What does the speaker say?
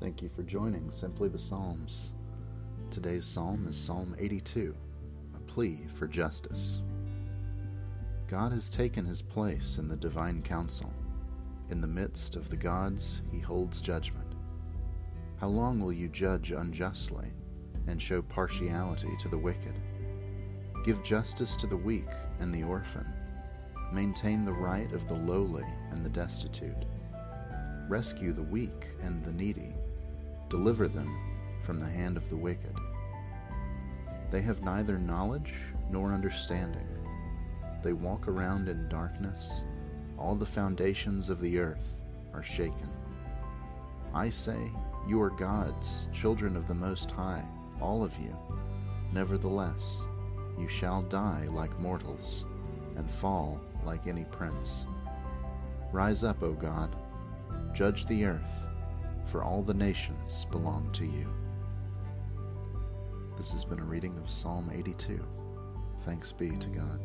Thank you for joining Simply the Psalms. Today's psalm is Psalm 82, a plea for justice. God has taken his place in the divine council. In the midst of the gods, he holds judgment. How long will you judge unjustly and show partiality to the wicked? Give justice to the weak and the orphan. Maintain the right of the lowly and the destitute. Rescue the weak and the needy. Deliver them from the hand of the wicked. They have neither knowledge nor understanding. They walk around in darkness. All the foundations of the earth are shaken. I say, You are gods, children of the Most High, all of you. Nevertheless, you shall die like mortals, and fall like any prince. Rise up, O God, judge the earth, for all the nations belong to you. This has been a reading of Psalm 82. Thanks be to God.